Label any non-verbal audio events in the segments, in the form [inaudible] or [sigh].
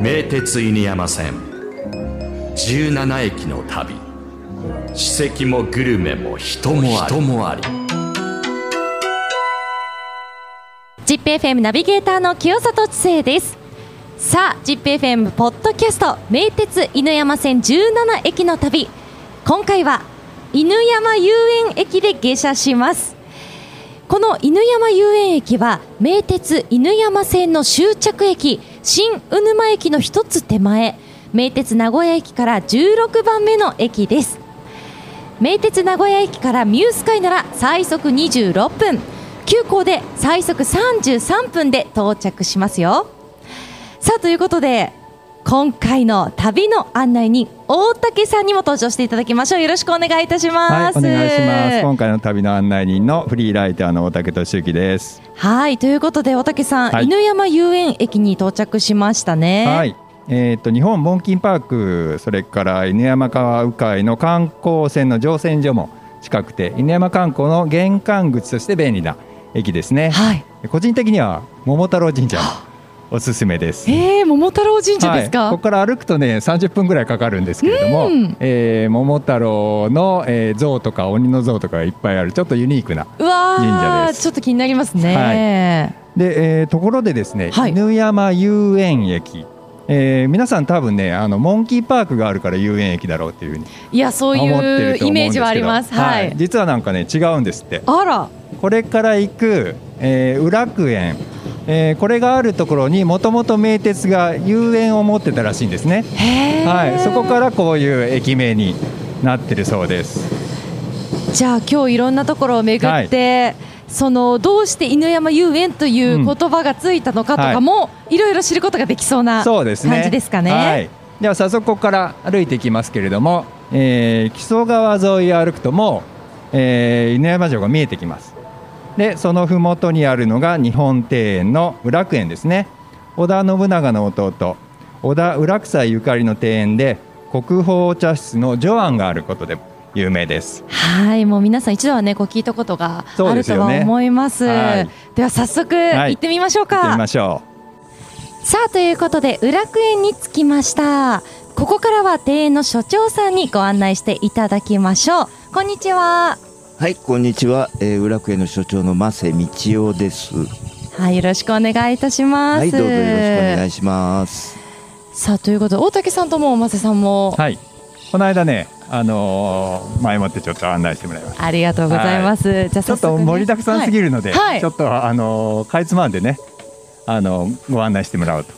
名鉄犬山線。17駅の旅。史跡もグルメも人もあり。人もあり。ZIPFM ナビゲーターの清里知世です。さあ ZIPFM ポッドキャスト名鉄犬山線17駅の旅。今回は犬山遊園駅で下車しますこの犬山遊園駅は名鉄犬山線の終着駅新鵜沼駅の一つ手前。名鉄名古屋駅から16番目の駅です。名鉄名古屋駅からミュースカイなら最速26分。急行で最速33分で到着しますよ。さあということで今回の旅の案内に大竹さんにも登場していただきましょう。よろしくお願いいたします、はい、お願いします。今回の旅の案内人のフリーライターの大竹俊之です。はいということで大竹さん、はい。犬山遊園駅に到着しましたね。はい。えー、と日本モンキンパークそれから犬山川鵜飼の観光船の乗船所も近くて犬山観光の玄関口として便利な駅ですね、はい。個人的には桃太郎神社。もおすすめです。えー、桃太郎神社ですか、はい、ここから歩くとね30分ぐらいかかるんですけれども、うん。えー桃太郎の、えー像とか鬼の像とかがいっぱいあるちょっとユニークなうわ神社ーです。ちょっと気になりますね、で、えーところでですね、はい。犬山遊園駅、えー皆さん多分ねあのモンキーパークがあるから遊園駅だろうっていうふうにい、やそういうイメージはあります。はい、実はなんかね違うんですって。あら。これから行く、えー、裏楽園えーこれがあるところにもともと名鉄が遊園を持ってたらしいんですね、はい、そこからこういう駅名になってるそうです。じゃあ今日いろんなところを巡って、そのどうして犬山遊園という言葉がついたのかとかも、い。ろいろ知ることができそうなそうですね。感じですかね。はい、では早速ここから歩いていきますけれども、えー木曽川沿いを歩くともう、えー犬山城が見えてきますでその麓にあるのが日本庭園の裏楽園ですね織田信長の弟織田浦草ゆかりの庭園で国宝お茶室の女庵があることで有名ですはい、もう皆さん一度はねこう聞いたことがそあるとは思います。はいでは早速はい行ってみましょう行ってみか。ましょさあということで裏楽園に着きました。ここからは庭園の所長さんにご案内していただきましょう。こんにちは。はい、こんにちは。えー、浦区園の所長の増瀬道夫です。はい、よろしくお願いいたします。はい、どうぞよろしくお願いします。さあということで大竹さんともマセさんもうはいこの間ねあのー前もってちょっと案内してもらいましたありがとうございます。じゃあちょっと盛りだくさんすぎるので、はいはいちょっとあのかいつまんでね、あのご案内してもらおうと、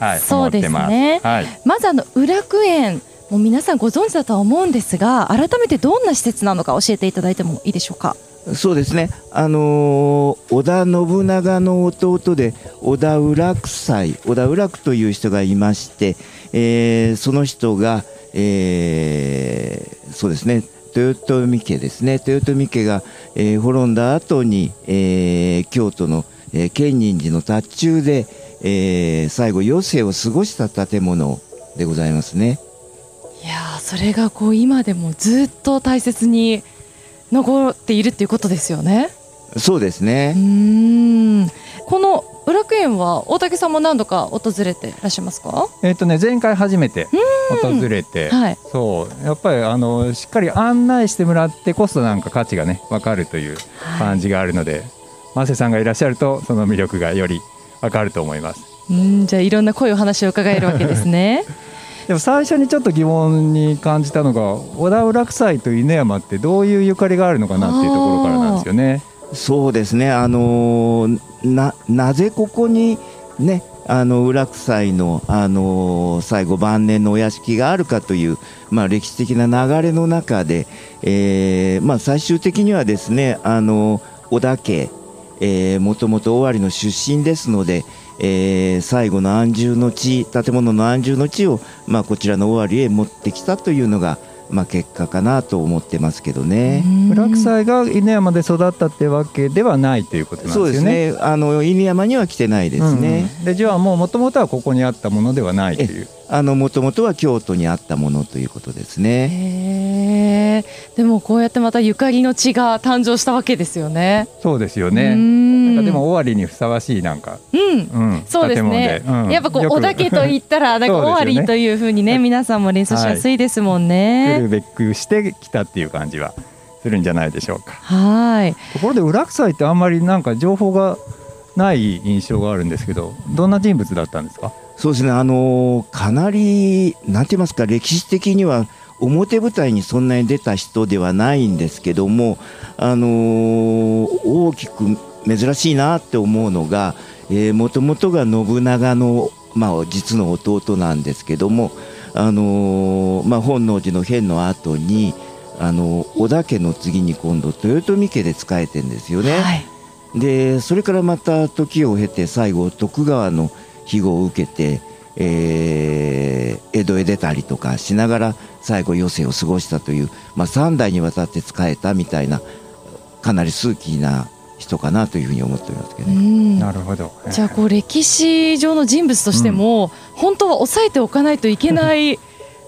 はい、そうですね思ってます。はい、まずあの裏楽園もう皆さんご存知だとは思うんですが改めてどんな施設なのか教えていただいてもいいでしょうか？そうですね。あのー織田信長の弟で織田浦草織田浦久という人がいまして、えーその人が、えーそうですね。豊臣家ですね豊臣家が、えー滅んだ後に、えー京都の、えー建仁寺の達中で、えー最後余生を過ごした建物でございますね。いやーそれがこう今でもずっと大切に残っているっていうことですよね。そうですね。う。ーん。この裏楽園は大竹さんも何度か訪れていらっしゃいますか？えっ、とね前回初めて訪れて、はい。そう。やっぱりあのしっかり案内してもらってこそなんか価値がねわかるという感じがあるので、マセさんがいらっしゃるとその魅力がよりわかると思います。うん。じゃあいろんな声お話を伺えるわけですね [laughs] でも最初にちょっと疑問に感じたのが織田浦草と犬山ってどういうゆかりがあるのかなっていうところからなんですよね。そうですね、あのーなぜここにね、あの浦草の、あのー最後、晩年のお屋敷があるかという、まあ、歴史的な流れの中で、えーまあ、最終的にはですね、あの織田家、えーもともと尾張の出身ですので、えー最後の安住の地、建物の安住の地を、まあ、こちらの尾張へ持ってきたというのが、まあ、結果かなと思ってますけどね。浦草が犬山で育ったってわけではないということなんですよね。そうですね。あの犬山には来てないですね。うんでじゃあもうもともとはここにあったものではないという。あの元々は京都にあったものということですね。へえでもこうやってまたゆかりの地が誕生したわけですよね。そうですようね。ん。かでも尾張にふさわしいなんか、うん。うん、そうですね。建物で、うん。やっぱこうよく。小田家と言ったらなんか尾張というふうにね皆さんも連想しやすいですもん来ねるべくしてきたっていう感じはするんじゃないでしょうか。はい。ところで裏草ってあんまりなんか情報がない印象があるんですけどどんな人物だったんですか？そうですね、あのーかなり、なんて言いますか、歴史的には表舞台にそんなに出た人ではないんですけども、あのー大きく珍しいなって思うのが、もともとが信長の、まあ、実の弟なんですけども、あのーまあ、本能寺の変の後に、あの織田家の次に今度豊臣家で仕えてんですよね。はいでそれからまた時を経て最後徳川の庇護を受けて、えー江戸へ出たりとかしながら最後余生を過ごしたという、まあ、3代にわたって仕えたみたいなかなり数奇な人かなというふうに思っておりますけど。うね。ん。なるほど。じゃあこう歴史上の人物としても、本当は抑えておかないといけない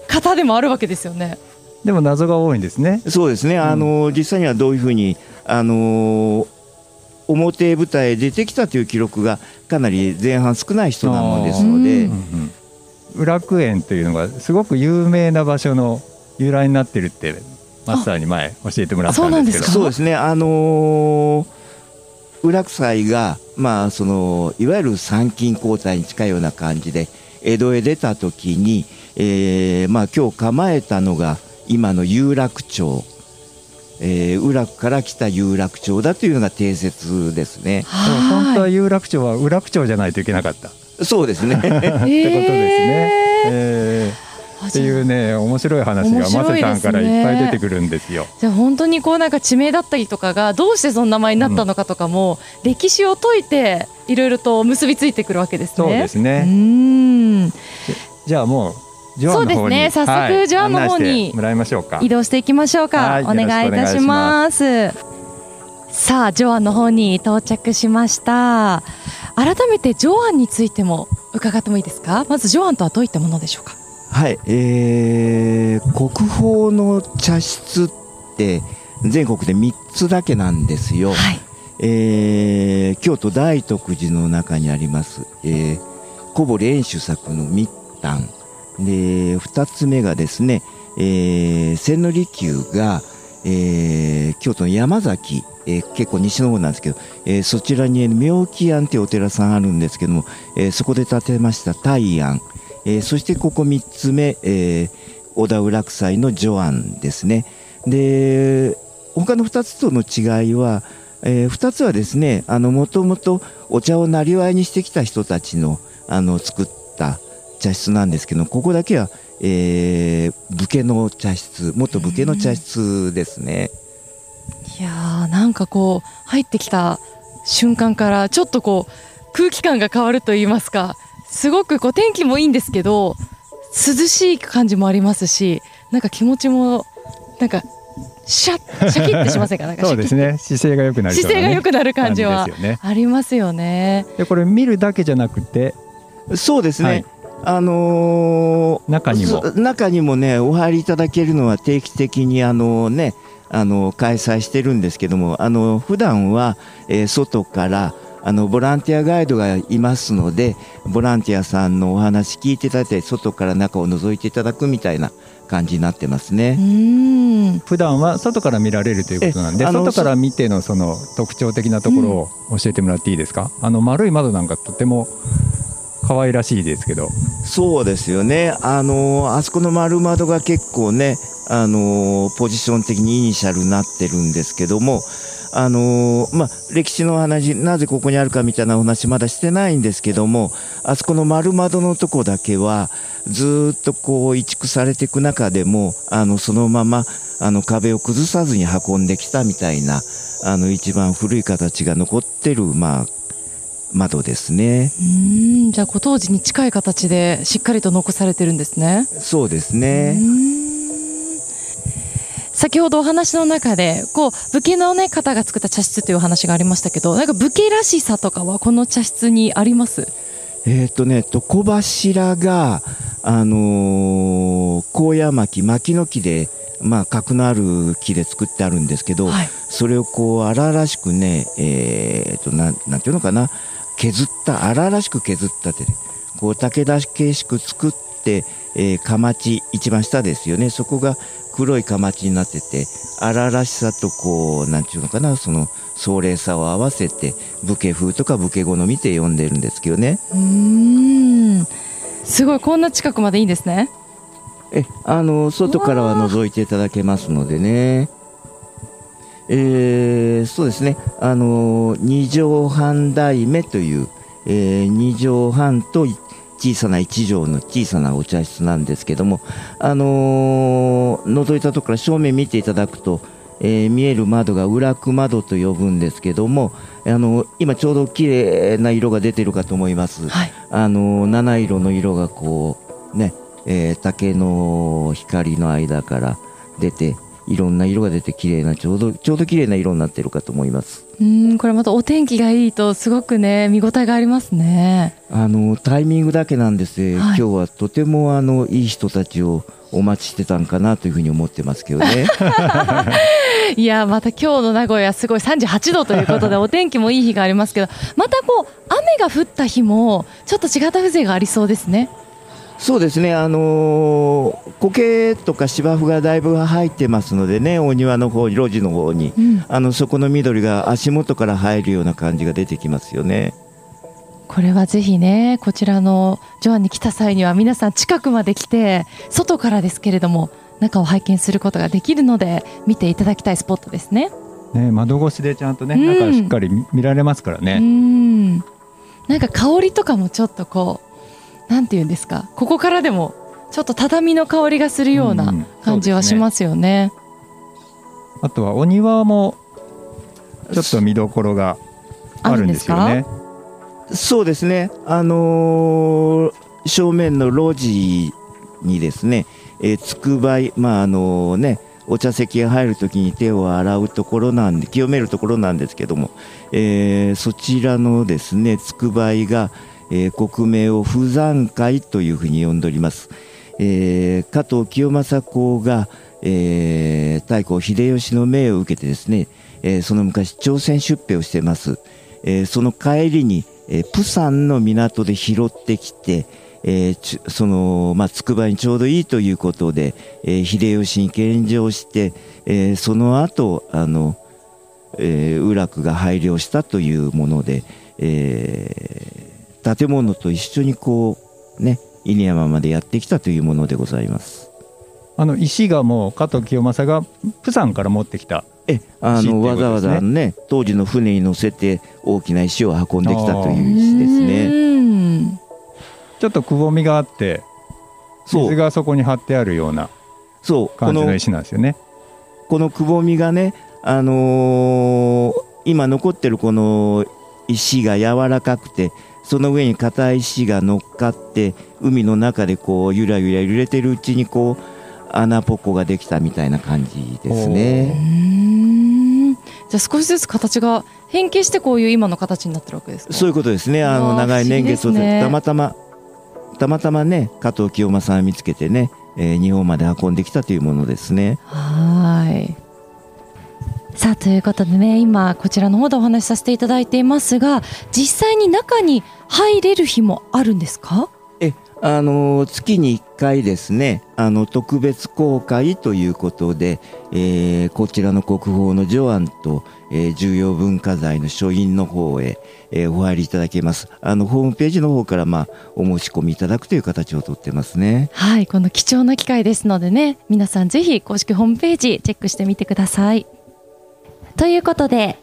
方でもあるわけですよね。でも謎が多いんですね。そうですね、あの実際にはどういうふうに、あの表舞台へ出てきたという記録がかなり前半少ない人なもんですので、楽園というのがすごく有名な場所の由来になってるってマスターに前教えてもらったんですけど。あそうですね、あのー、裏草が、まあ、そのいわゆる参勤交代に近いような感じで江戸へ出た時に、えーまあ、今日構えたのが今の有楽町、えー、裏から来た有楽町だというのが定説ですね。本当は有楽町は裏楽町じゃないといけなかったっそうですね [laughs] っててことですね。えーっていうね面白い話がマセさんからいっぱい出てくるんですよ。じゃあ本当にこうなんか地名だったりとかがどうしてその名前になったのかとかも、歴史を解いていろいろと結びついてくるわけですね。そうですうね。ーんじゃあもうジョアンの方にそうですね。早速はいジョアンの方に案内してもらいましょうか。移動していきましょうか、はいお願いいたします。さあジョアンの方に到着しました。改めてジョアンについても伺ってもいいですか？まずジョアンとはどういったものでしょうか？はい、えー国宝の茶室って全国で3つだけなんですよ。はい。えー京都大徳寺の中にあります、えー小堀遠州作の密丹で2つ目がですね、えー千利休が、えー京都の山崎、えー結構西の方なんですけど、えーそちらに妙義庵というお寺さんあるんですけども、えーそこで建てました大庵、えーそしてここ3つ目、えー小田浦祭の序庵ですね。で他の2つとの違いは、え2つはですねもともとお茶をなりわいにしてきた人たちのあの作った茶室なんですけどここだけは、えー武家の茶室元武家の茶室ですね。いやーなんかこう入ってきた瞬間からちょっとこう空気感が変わると言いますかすごくこう天気もいいんですけど涼しい感じもありますしなんか気持ちもなんかシャッシャキッてしませんか？なんかそうですね。姿勢が良くなりそう姿勢が良くなる感じはありますよね。でこれ見るだけじゃなくてそうですね、はいあのー中にも。そ中にもねお入りいただけるのは定期的にあのねあの開催してるんですけどもあの普段は、えー外からあのボランティアガイドがいますのでボランティアさんのお話聞いていただいて外から中を覗いていただくみたいな感じになってますうね。普段は外から見られるということなんで外から見てのその特徴的なところを教えてもらっていいですか、あの丸い窓なんかとても可愛らしいですけどそうですよね。あのあそこの丸窓が結構ね、あのポジション的にイニシャルになってるんですけども、あのまあ、歴史の話、なぜここにあるかみたいなお話まだしてないんですけども、あそこの丸窓のとこだけは、ずっとこう移築されていく中でも、あの、そのまま、あの、壁を崩さずに運んできたみたいな、あの、一番古い形が残ってる、まあ、窓ですね。うーんじゃあこう当時に近い形でしっかりと残されてるんですね。そうですね。先ほどお話の中でこう武家の、ね、方が作った茶室というお話がありましたけどなんか武家らしさとかはこの茶室にあります？えっ、とね、床柱が、あのー、高野巻、薪の木で、まあ、角のある木で作ってあるんですけど、はいそれをこう荒々しくね、えー、となんなんていうのかな削った荒々しく削った手でこう武田形式作って、えー、かまち一番下ですよね。そこが黒いかまちになってて荒々しさとこうなんていうのかなその壮麗さを合わせて武家風とか武家好みって呼んでるんですけどね。うーん。すごいこんな近くまでいいんですね。えあの外からは覗いていただけますのでねえー、そうですねあの二畳半台目という、えー、二畳半と小さな一畳の小さなお茶室なんですけどもあのー覗いたところから正面見ていただくと、えー見える窓が裏区窓と呼ぶんですけどもあの今ちょうど綺麗な色が出てるかと思います。はいあの七色の色がこうね、えー竹の光の間から出ていろんな色が出て綺麗なちょうどちょうど綺麗な色になってるかと思います。うーんこれまたお天気がいいとすごくね見応えがありますね。あのタイミングだけなんです、はい。今日はとてもあのいい人たちをお待ちしてたんかなというふうに思ってますけどね。[laughs] [laughs] いやまた今日の名古屋すごい38度ということでお天気もいい日がありますけどまたこう雨が降った日もちょっと違った風情がありそうですねそうですね。あのー苔とか芝生がだいぶ入ってますのでねお庭の方路地の方に、うん。あのそこの緑が足元から入るような感じが出てきますよね。これはぜひねこちらのジョアンに来た際には皆さん近くまで来て外からですけれども中を拝見することができるので見ていただきたいスポットですね。ね、窓越しでちゃんとね、うん。中しっかり見見られますからうね。ん。なんか香りとかもちょっとこうなんて言うんですか？ここからでもちょっと畳の香りがするよううんうなん感じはしますよね。あとはお庭もちょっと見どころがあるんですよね。そうですね、あのー正面の路地にですね、えー、つくばい、まああのね、お茶席が入るときに手を洗うところなんで、清めるところなんですけども、えーそちらのですね、つくばいが、えー国名を不山会というふうに呼んでおります。えー加藤清正公が、えー太閤秀吉の命を受けてですね、えーその昔朝鮮出兵をしてます。えーその帰りに、えープサンの港で拾ってきて、えーその、まあ、つくばにちょうどいいということで、えー秀吉に献上して、えーその後、あの、えー、宇楽が拝領したというもので、えー建物と一緒にこう、ね、犬山までやってきたというものでございます。あの石がもう加藤清正がプサンから持ってきた。えあのわざわざね当時の船に乗せて大きな石を運んできたという石ですね。うんちょっとくぼみがあってそう水がそこに張ってあるようなそうこの感じの石なんですよね。このくぼみがね、あのー今残ってるこの石が柔らかくてその上に硬い石が乗っかって海の中でこうゆらゆら揺れてるうちにこう穴ポコができたみたいな感じですうね。んじゃあ少しずつ形が変形してこういう今の形になってるわけですかそういうことですね。あの長い年月をねたまたまたまたまね加藤清正さんを見つけてね、えー日本まで運んできたというものですね。はさあということでね今こちらの方でお話しさせていただいていますが実際に中に入れる日もあるんですか？えあの月に1回ですねあの特別公開ということで、えーこちらの国宝のジョアンと、えー重要文化財の書院の方へ、えーお入りいただけます。あのホームページの方から、まあ、お申し込みいただくという形をとってますね。はいこの貴重な機会ですのでね皆さんぜひ公式ホームページチェックしてみてくださいということで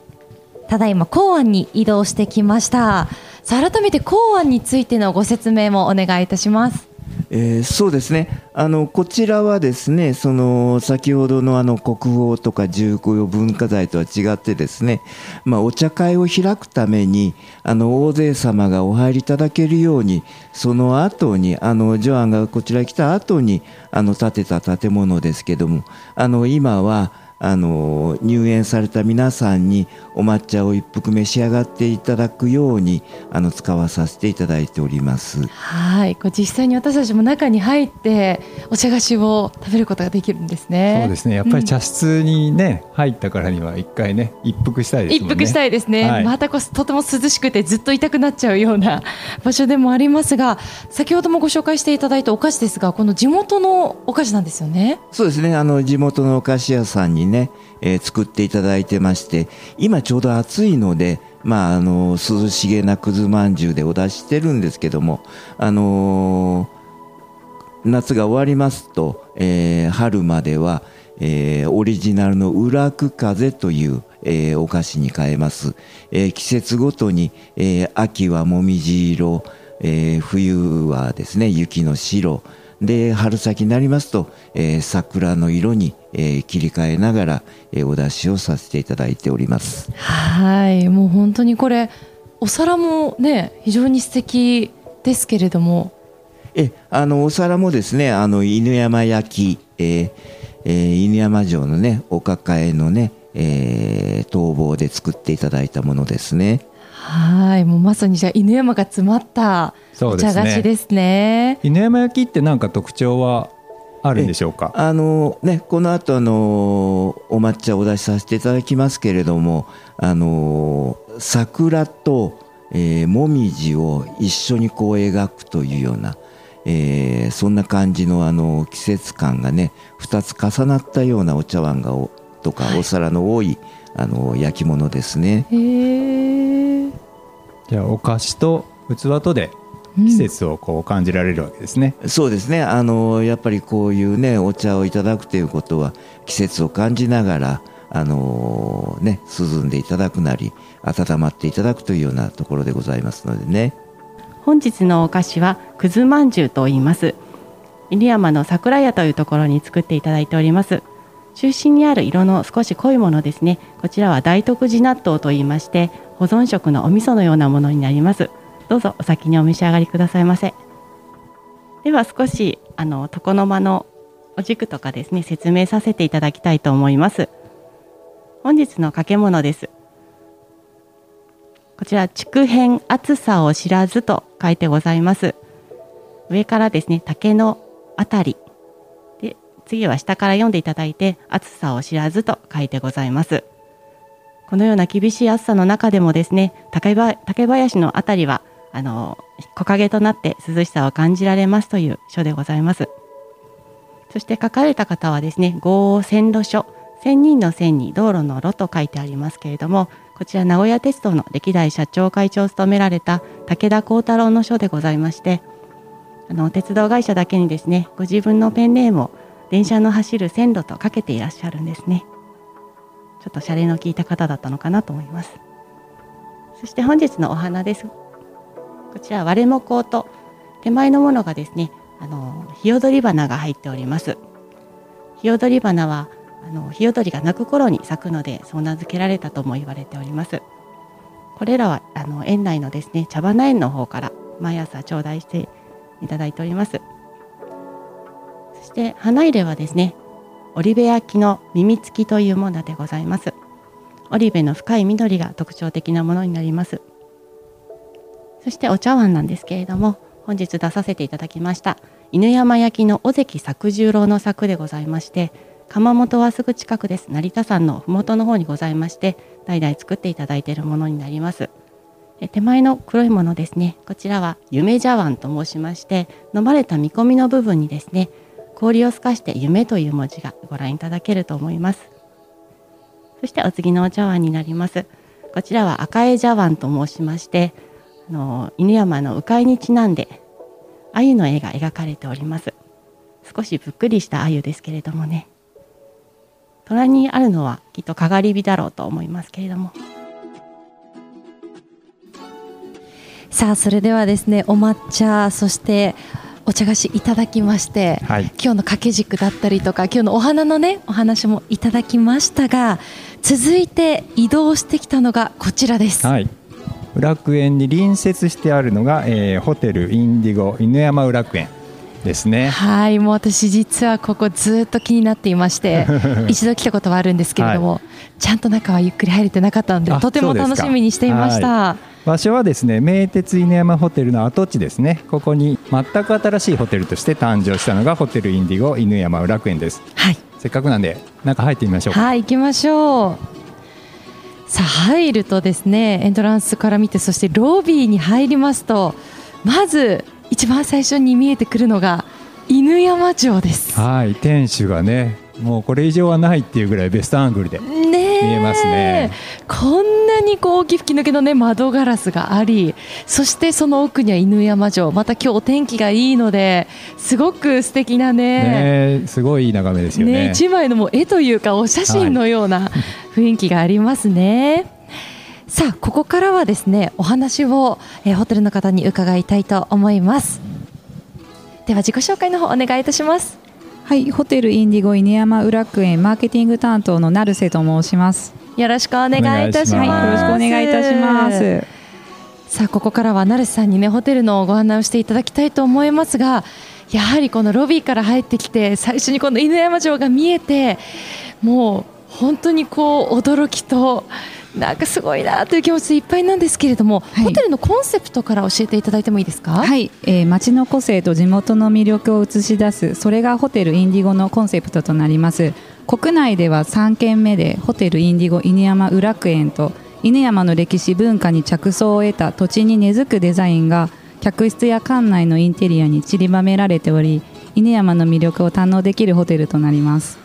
ただいま公安に移動してきました。さあ改めて公安についてのご説明もお願いいたします。えーそうですね。あのこちらはですねその先ほどのあの国宝とか重要文化財とは違ってですね、まあ、お茶会を開くためにあの大勢様がお入りいただけるようにその後にあのジョアンがこちらに来た後にあの建てた建物ですけどもあの今はあの入園された皆さんにお抹茶を一服召し上がっていただくようにあの使わさせていただいております。はい。これ実際に私たちも中に入ってお茶菓子を食べることができるんですね。そうですね。やっぱり茶室にね、うん、入ったからには一回ね一服したいですね。一服したいですね、はい、またこうとても涼しくてずっと痛くなっちゃうような [laughs] 場所でもありますが先ほどもご紹介していただいたお菓子ですがこの地元のお菓子なんですよね。そうですね。あの地元のお菓子屋さんにね、えー、作っていただいてまして今ちょうど暑いのでまあ、あの涼しげなくずまんじゅうでお出ししてるんですけども、あのー、夏が終わりますと、え、春までは、え、オリジナルの裏く風という、え、お菓子に変えます、え、季節ごとに、え、秋はもみじ色、え、冬はですね雪の白で春先になりますと、えー、桜の色に、えー、切り替えながら、えー、お出しをさせていただいております。はい。もう本当にこれお皿もね非常に素敵ですけれども。えあのお皿もですねあの犬山焼き、えーえー、犬山城のねお抱えのね、えー、逃亡で作っていただいたものですねはいもうまさにじゃあ犬山が詰まったお茶菓子ですね、ね、犬山焼きって何か特徴はあるんでしょうか？あのねこの後あのお抹茶をお出しさせていただきますけれどもあの桜と、えー、もみじを一緒にこう描くというような、えー、そんな感じのあの季節感がね2つ重なったようなお茶碗がとか、お皿の多いあの焼き物ですね。じゃあお菓子と器とで季節をこう感じられるわけですね、うん、そうですね。あのやっぱりこういうねお茶をいただくということは季節を感じながらあのね涼んでいただくなり温まっていただくというようなところでございますのでね。本日のお菓子はくずまんじゅうと言います。犬山の桜屋というところに作っていただいております。中心にある色の少し濃いものですね。こちらは大徳寺納豆と言いまして保存食のお味噌のようなものになります。どうぞお先にお召し上がりくださいませ。では少しあの床の間のお軸とかですね説明させていただきたいと思います。本日の掛け物です。こちら竹編厚さを知らずと書いてございます。上からですね竹のあたり。で次は下から読んでいただいて厚さを知らずと書いてございます。このような厳しい暑さの中でもですね竹林のあたりはあの木陰となって涼しさを感じられますという書でございます。そして書かれた方はですね豪王線路書千人の線に道路の路と書いてありますけれどもこちら名古屋鉄道の歴代社長会長を務められた武田幸太郎の書でございましてあの鉄道会社だけにですねご自分のペンネームを電車の走る線路とかけていらっしゃるんですね。っとシャレの効いた方だったのかなと思います。そして本日のお花です。こちら割れもこうと手前のものがですねあのヒヨドリ花が入っております。ヒヨドリ花はあのヒヨドリが鳴く頃に咲くのでそう名付けられたとも言われております。これらはあの園内のですね茶花園の方から毎朝頂戴していただいております。そして花入れはですねオリベ焼の耳付きというものでございます。オリベの深い緑が特徴的なものになります。そしてお茶碗なんですけれども本日出させていただきました犬山焼の尾関作十郎の作でございまして窯元はすぐ近くです。成田山の麓の方にございまして代々作っていただいているものになります。手前の黒いものですね。こちらは夢茶碗と申しまして飲まれた見込みの部分にですね氷を透かして夢という文字がご覧いただけると思います。そしてお次のお茶碗になります。こちらは赤江茶碗と申しましてあの犬山の鵜飼にちなんで鮎の絵が描かれております。少しぷっくりした鮎ですけれどもね。隣にあるのはきっとかがり火だろうと思いますけれども。さあそれではですねお抹茶そしてお茶菓子いただきまして、はい、今日の掛け軸だったりとか今日のお花のねお話もいただきましたが続いて移動してきたのがこちらです。はい楽園に隣接してあるのが、えー、ホテルインディゴ犬山楽園ですね。はい、もう私実はここずっと気になっていまして、[laughs] 一度来たことはあるんですけれども、ちゃんと中はゆっくり入れてなかったので、あとても楽しみにしていました。場所はですね名鉄犬山ホテルの跡地ですね。ここに全く新しいホテルとして誕生したのがホテルインディゴ犬山楽園です。はい、せっかくなんで中入ってみましょう。かはい、行きましょう。さあ入るとですね、エントランスから見て、そしてロビーに入りますと、まず一番最初に見えてくるのが犬山城です。はい天守がねもうこれ以上はないっていうぐらいベストアングルで見えますねこんなにこう大きい吹き抜けの、ね、窓ガラスがありそしてその奥には犬山城また今日お天気がいいのですごく素敵なねねすごいいい眺めですよねね一枚のもう絵というかお写真のような [laughs] 雰囲気がありますね。さあここからはですねお話を、えーホテルの方に伺いたいと思います。では自己紹介の方お願いいたします。はい、ホテルインディゴ犬山浦楽園マーケティング担当の成瀬と申します。よろしくお願いいたします。はい、よろしくお願いいたします。さあここからは成瀬さんにねホテルのご案内をしていただきたいと思いますがやはりこのロビーから入ってきて最初にこの犬山城が見えてもう本当にこう驚きとなんかすごいなという気持ちでいっぱいなんですけれども、はい。ホテルのコンセプトから教えていただいてもいいですか？はい、えー、街の個性と地元の魅力を映し出すそれがホテルインディゴのコンセプトとなります。国内では3軒目でホテルインディゴ犬山浦楽園と犬山の歴史文化に着想を得た土地に根付くデザインが客室や館内のインテリアに散りばめられており犬山の魅力を堪能できるホテルとなります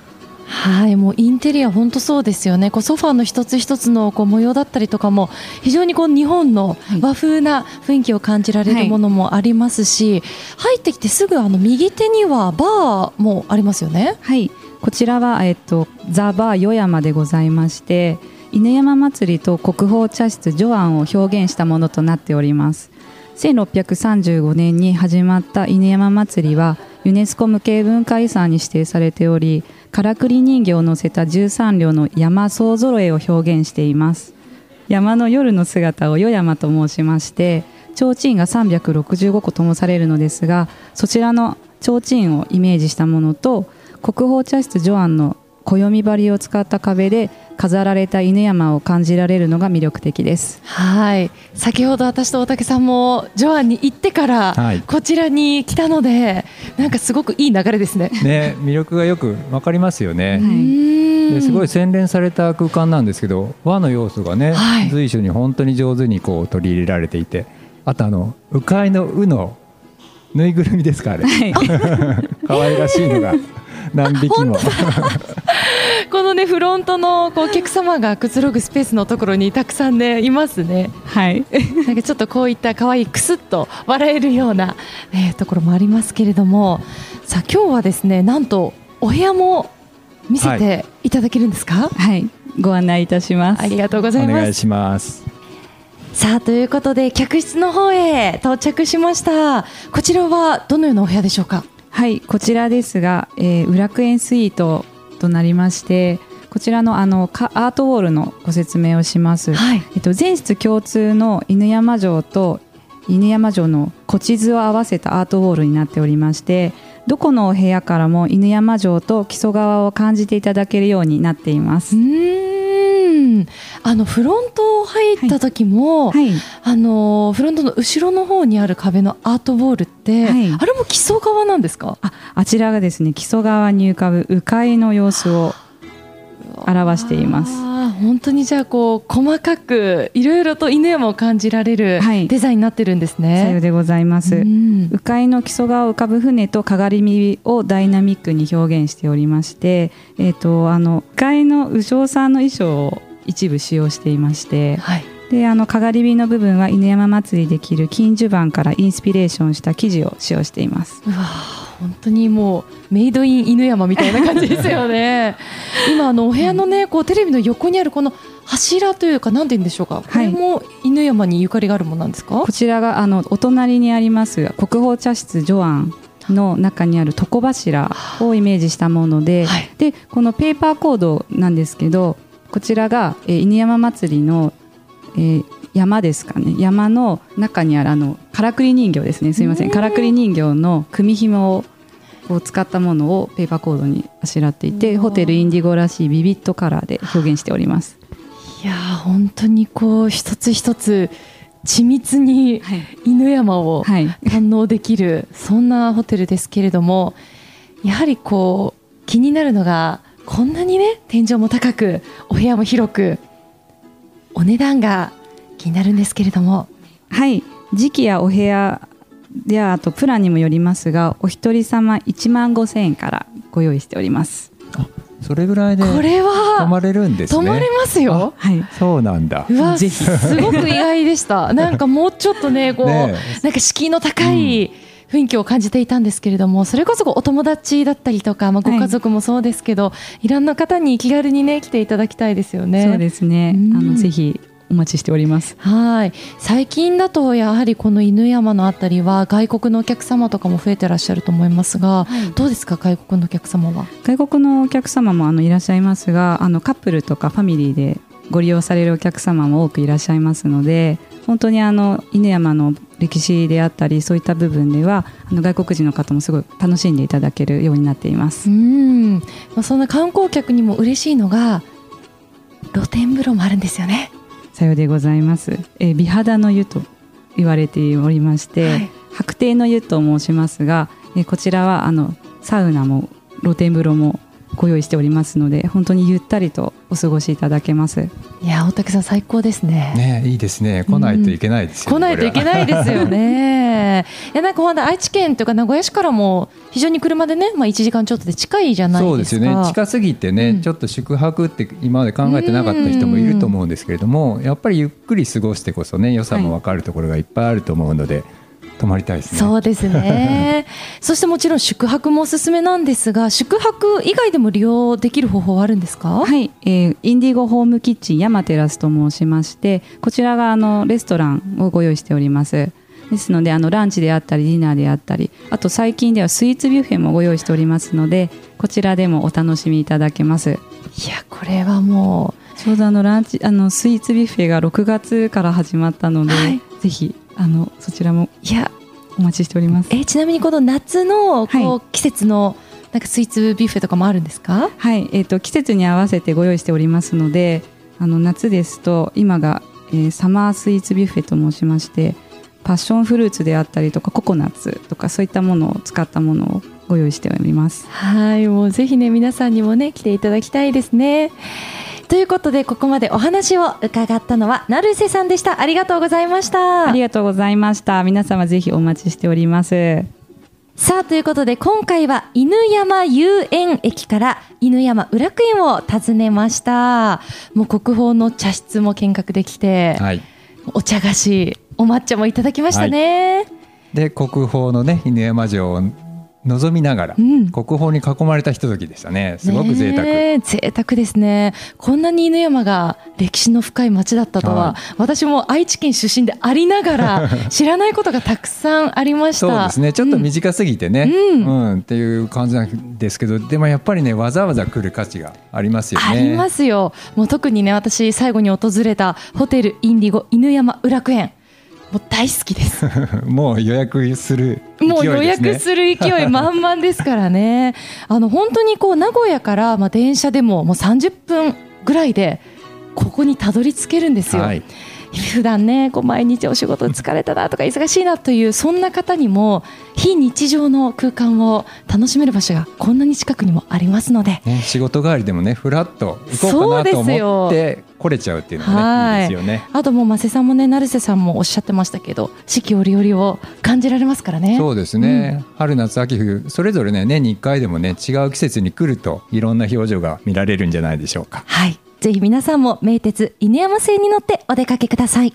はいもうインテリア本当そうですよね。こうソファーの一つ一つのこう模様だったりとかも非常にこう日本のはい。和風な雰囲気を感じられるものもありますし、入ってきてすぐあの右手にはバーもありますよね。はい、こちらは、えっと、ザ・バー与山でございまして犬山祭りと国宝茶室ジョアンを表現したものとなっております。1635年に始まった犬山祭りはユネスコ無形文化遺産に指定されておりからくり人形を乗せた13両の山総揃えを表現しています。山の夜の姿を与山と申しまして提灯が365個ともされるのですがそちらの提灯をイメージしたものと国宝茶室ジョアンの暦張りを使った壁で飾られた犬山を感じられるのが魅力的です。はい。先ほど私と大竹さんもジョアンに行ってからはい。こちらに来たのでなんかすごくいい流れですね。ね魅力がよくわかりますよね、すごい洗練された空間なんですけど和の要素がね、はい。随所に本当に上手にこう取り入れられていてあとあの鵜飼いの鵜のぬいぐるみですかあれ。[laughs] 可愛らしいのが何匹も。[laughs] このねフロントのこうお客様がくつろぐスペースのところにたくさんねいますね。はい。[laughs] なんかちょっとこういった可愛いクスッと笑えるような、えーところもありますけれども。さあ今日はですねなんとお部屋も見せていただけるんですか、はい。ご案内いたします。ありがとうございます。お願いします。さあということで客室の方へ到着しました。こちらはどのようなお部屋でしょうか？はい、こちらですが、えー、裏楽園スイートとなりまして、こちらのあのかアートウォールのご説明をします。はいえっと全室共通の犬山城と犬山城の古地図を合わせたアートウォールになっておりまして、どこのお部屋からも犬山城と木曽川を感じていただけるようになっていますう。ーんあのフロント入った時も、はい、あのフロントの後ろの方にある壁のアートウォールって、はいあれも基礎側なんですか？ああちらがですね木曽川に浮かぶ鵜飼の様子を表しています。本当にじゃあこう細かくいろいろと犬山を感じられるはいデザインになってるんですさようね。でございます。うん鵜飼の木曽川を浮かぶ船とかがり火をダイナミックに表現しておりまして、えっ、とあの鵜飼の鵜匠さんの衣装を一部使用していまして、はい。であのかがり火の部分は犬山祭りで着る金襦袢からインスピレーションした生地を使用しています。うわー本当にもうメイドイン犬山みたいな感じですよね。[laughs] 今あのお部屋のねこうテレビの横にあるこの柱というか何て言うんでしょうか。これも犬山にゆかりがあるものなんですか？こ。ちらがあのお隣にあります国宝茶室ジョアンの中にある床柱をイメージしたもので、はいでこのペーパーコードなんですけどこちらが、えー犬山祭りの、えー山ですかね。山の中にあるあのからくり人形ですね。すみません。からくり人形の組紐をを使ったものをペーパーコードにあしらっていてホテルインディゴらしいビビットカラーで表現しております。いやー本当にこう一つ一つ緻密にはい、犬山をはい、堪能できるそんなホテルですけれどもやはりこう気になるのがこんなにね天井も高くお部屋も広くお値段が気になるんですけれども。はい、時期やお部屋やあとプランにもよりますがお一人様1万5千円からご用意しております。それぐらいでこれ泊はまれるんですね。泊まれますよ。はい、そうなんだ。うわぜひ。すごく意外でした。なんかもうちょっとねこう [laughs] ねなんか敷居の高い雰囲気を感じていたんですけれども、それこそお友達だったりとか、まあ、ご家族もそうですけど、い、ろんな方に気軽にね来ていただきたいですよね。そうですね。うんあのぜひお待ちしております。はい最近だとやはりこの犬山のあたりは外国のお客様とかも増えてらっしゃると思いますが、どうですか？外国のお客様は。外国のお客様もあのいらっしゃいますが、あのカップルとかファミリーでご利用されるお客様も多くいらっしゃいますので、本当にあの犬山の歴史であったりそういった部分ではあの外国人の方もすごい楽しんでいただけるようになっています。うん、まあ、そんな観光客にも嬉しいのが露天風呂もあるんですよね。さようでございます。えー美肌の湯と言われておりまして、はい白庭の湯と申しますが、えーこちらはあのサウナも露天風呂もご用意しておりますので本当にゆったりとお過ごしいただけます。いや大竹さん最高ですね。ねいいですね来ないといけないですよ、来ないといけないですよね。[laughs] いやなんかほんと愛知県というか名古屋市からも非常に車でね、まあ1時間ちょっとで近いじゃないですか。そうですよね近すぎてね、うんちょっと宿泊って今まで考えてなかった人もいると思うんですけれどもやっぱりゆっくり過ごしてこそね良さも分かるところがいっぱいあると思うので、泊まりたいですね。そうですね。[laughs] そしてもちろん宿泊もおすすめなんですが、宿泊以外でも利用できる方法はあるんですか？はい、えーインディゴホームキッチン山テラスと申しましてこちらがあのレストランをご用意しておりますですのであのランチであったりディナーであったりあと最近ではスイーツビュッフェもご用意しておりますのでこちらでもお楽しみいただけますいやこれはもちょうどあのランチあのスイーツビュッフェが6月から始まったので、はいぜひあのそちらもういやお待ちしておりますえちなみにこの夏のこう、は季節のなんかスイーツビュッフェとかもあるんですか？はい、えー、と季節に合わせてご用意しておりますのであの夏ですと今が、えーサマースイーツビュッフェと申しましてパッションフルーツであったりとかココナッツとかそういったものを使ったものをご用意しております。はい、もうぜひね皆さんにもね来ていただきたいですね。ということでここまでお話を伺ったのは成瀬さんでした。ありがとうございました。ありがとうございました。皆様ぜひお待ちしております。さあということで今回は犬山遊園駅から犬山裏楽園を訪ねましたもう国宝の茶室も見学できて、はい、お茶菓子お抹茶もいただきましたね、で国宝のね犬山城を望みながら、うん。国宝に囲まれたひとときでしたね。すごく贅沢、ねえ贅沢ですね。こんなに犬山が歴史の深い町だったとは、はい。私も愛知県出身でありながら [laughs] 知らないことがたくさんありました。そうですね。ちょっと短すぎてね、うん。うん。っていう感じなんですけどでもやっぱりねわざわざ来る価値がありますよね。ありますよ。もう特にね私最後に訪れたホテルインディゴ犬山裏楽園もう大好きです。[laughs] もう予約する勢いですね。もう予約する勢い満々ですからね。[laughs] あの本当にこう名古屋からまあ電車でももう30分ぐらいでここにたどり着けるんですよ、はい、普段ねこう毎日お仕事で疲れたなとか忙しいなというそんな方にも非日常の空間を楽しめる場所がこんなに近くにもありますので。ね、仕事帰りでもねふらっと行こうかなとそうですよ。思って来れちゃうっていうのねい。いですよね。あともう増瀬さんもね成瀬さんもおっしゃってましたけど四季折々を感じられますからね。そうですね、春夏秋冬それぞれね年に1回でもね違う季節に来るといろんな表情が見られるんじゃないでしょうか。はい。ぜひ皆さんも名鉄犬山線に乗ってお出かけください